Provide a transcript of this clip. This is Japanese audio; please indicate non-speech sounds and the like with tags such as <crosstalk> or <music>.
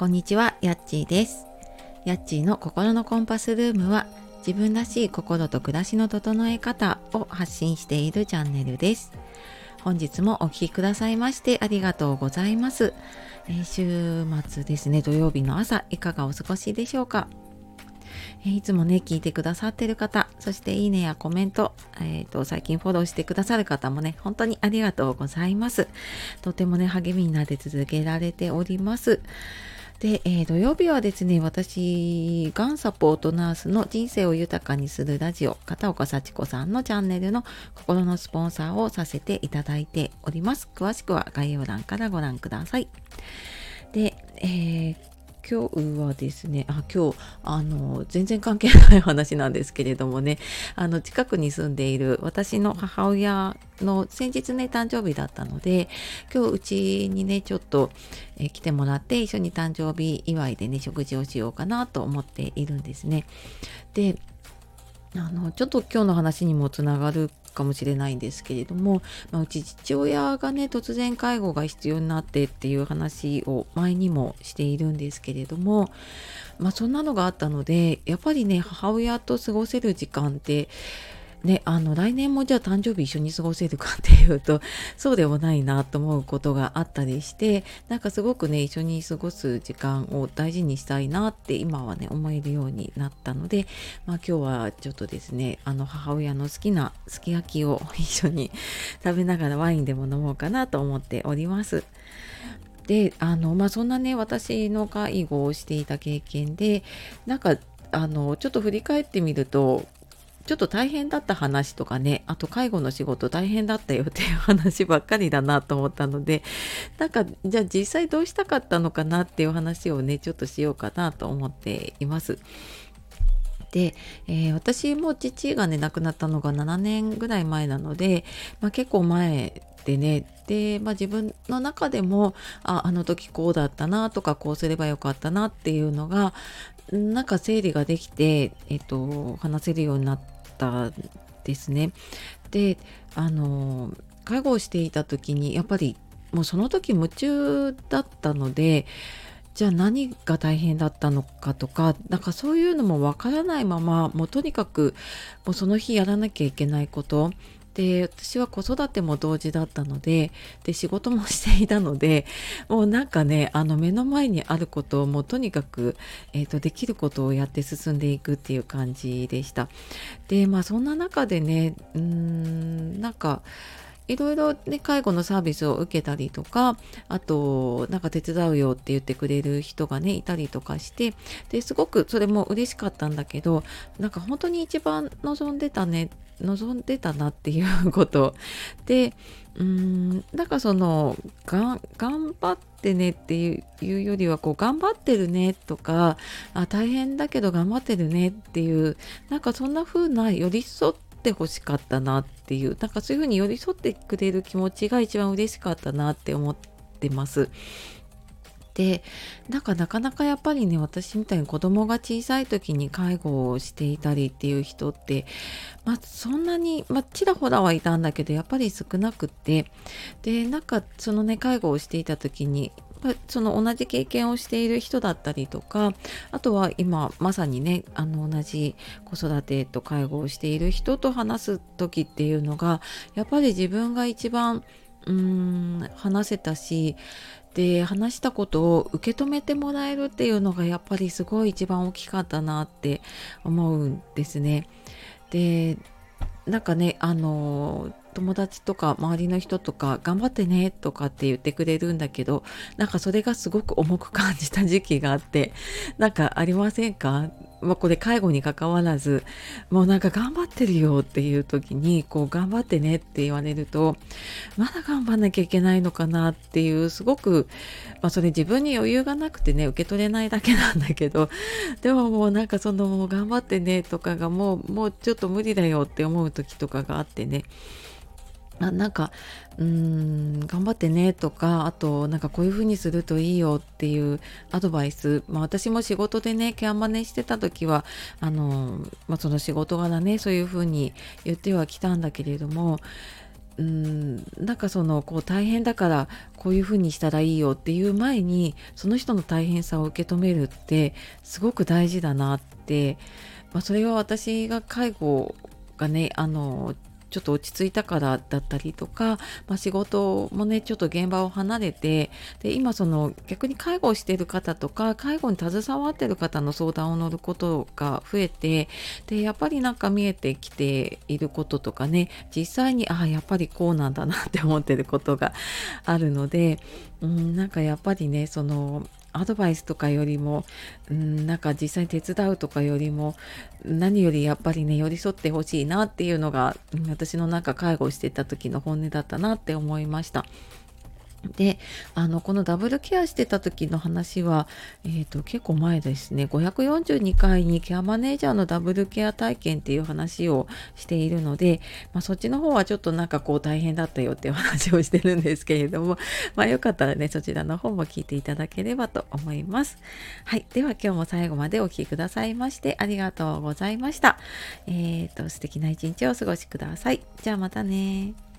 こんにちは、やっちーです。やっちーの心のコンパスルームは自分らしい心と暮らしの整え方を発信しているチャンネルです。本日もお聴きくださいましてありがとうございます。週末ですね、土曜日の朝いかがお過ごしでしょうか？いつもね、聞いてくださってる方、そしていいねやコメント、え、ー、と、最近フォローしてくださる方もね、本当にありがとうございます。とてもね、励みになって続けられております。で、えー、土曜日はですね、私、がんサポートナースの人生を豊かにするラジオ、片岡幸子さんのチャンネルの心のスポンサーをさせていただいております。詳しくは概要欄からご覧ください。で、えー今日はですね、あ、今日、あの、全然関係ない話なんですけれどもね、あの、近くに住んでいる私の母親の先日ね、誕生日だったので、今日うちにね、ちょっと、え来てもらって一緒に誕生日祝いでね、食事をしようかなと思っているんですね。で、あのちょっと今日の話にもつながるかもしれないんですけれども、まあ、うち父親がね突然介護が必要になってっていう話を前にもしているんですけれども、まあ、そんなのがあったのでやっぱりね母親と過ごせる時間ってね、あの来年もじゃあ誕生日一緒に過ごせるかっていうと <laughs> そうでもないなと思うことがあったりしてなんかすごくね一緒に過ごす時間を大事にしたいなって今はね思えるようになったので、まあ、今日はちょっとですねあの母親の好きなすき焼きを <laughs> 一緒に <laughs> 食べながらワインでも飲もうかなと思っております。であのまあそんなね私の介護をしていた経験でなんかあのちょっと振り返ってみるとちょっと大変だった話とかね、あと介護の仕事大変だったよっていう話ばっかりだなと思ったので、なんかじゃあ実際どうしたかったのかなっていう話をね、ちょっとしようかなと思っています。で、えー、私も父がね亡くなったのが7年ぐらい前なので、まあ、結構前でねで、まあ、自分の中でもああの時こうだったなとかこうすればよかったなっていうのがなんか整理ができて、えっと、話せるようになったんですね。であの介護をしていた時にやっぱりもうその時夢中だったのでじゃあ何が大変だったのかとかなんかそういうのもわからないままもうとにかくもうその日やらなきゃいけないことで私は子育ても同時だったのでで仕事もしていたのでもうなんかねあの目の前にあることをもうとにかく、えーと、できることをやって進んでいくっていう感じでした。でまあそんな中でねうんなんかいろいろね介護のサービスを受けたりとかあとなんか手伝うよって言ってくれる人がねいたりとかしてですごくそれも嬉しかったんだけどなんか本当に一番望んでたね望んでたなっていうこと。でうーんなんかそのが頑張ってねっていうよりはこう頑張ってるねとかあ大変だけど頑張ってるねっていうなんかそんな風な寄り添ってほしかったなっていうなんかそういう風に寄り添ってくれる気持ちが一番嬉しかったなって思ってます。でなんかなかなかやっぱりね私みたいに子供が小さい時に介護をしていたりっていう人ってまあそんなに、まあ、ちらほらはいたんだけどやっぱり少なくってでなんかそのね介護をしていた時にその同じ経験をしている人だったりとかあとは今まさにねあの同じ子育てと介護をしている人と話す時っていうのがやっぱり自分が一番うん話せたしで話したことを受け止めてもらえるっていうのがやっぱりすごい一番大きかったなって思うんですね。でなんかねあの友達とか周りの人とか頑張ってねとかって言ってくれるんだけどなんかそれがすごく重く感じた時期があってなんかありませんか？まあ、これ介護にかかわらずもうなんか頑張ってるよっていう時にこう頑張ってねって言われるとまだ頑張んなきゃいけないのかなっていうすごく、まあ、それ自分に余裕がなくてね受け取れないだけなんだけどでももうなんかその頑張ってねとかがもうもうちょっと無理だよって思う時とかがあってね。あなんかうん頑張ってねとかあとなんかこういう風にするといいよっていうアドバイス、まあ、私も仕事でねケアマネしてた時はあの、まあ、その仕事柄ねそういう風に言ってはきたんだけれどもうんなんかそのこう大変だからこういうふうにしたらいいよっていう前にその人の大変さを受け止めるってすごく大事だなって、まあ、それは私が介護がねあのちょっと落ち着いたからだったりとか、まあ、仕事もねちょっと現場を離れてで今その逆に介護をしている方とか介護に携わってる方の相談を乗ることが増えてでやっぱりなんか見えてきていることとかね実際にああやっぱりこうなんだなって思ってることがあるのでうんなんかやっぱりねそのアドバイスとかよりも、うん、なんか実際に手伝うとかよりも何よりやっぱりね寄り添ってほしいなっていうのが私の中介護してた時の本音だったなって思いました。であのこのダブルケアしてた時の話は、えーと、結構前ですね542回にケアマネージャーのダブルケア体験っていう話をしているので、まあ、そっちの方はちょっとなんかこう大変だったよっていう話をしてるんですけれども、<laughs> まあ、よかったらねそちらの方も聞いていただければと思います。はい、では今日も最後までお聴きくださいましてありがとうございました。えーと素敵な一日をお過ごしください。じゃあまたね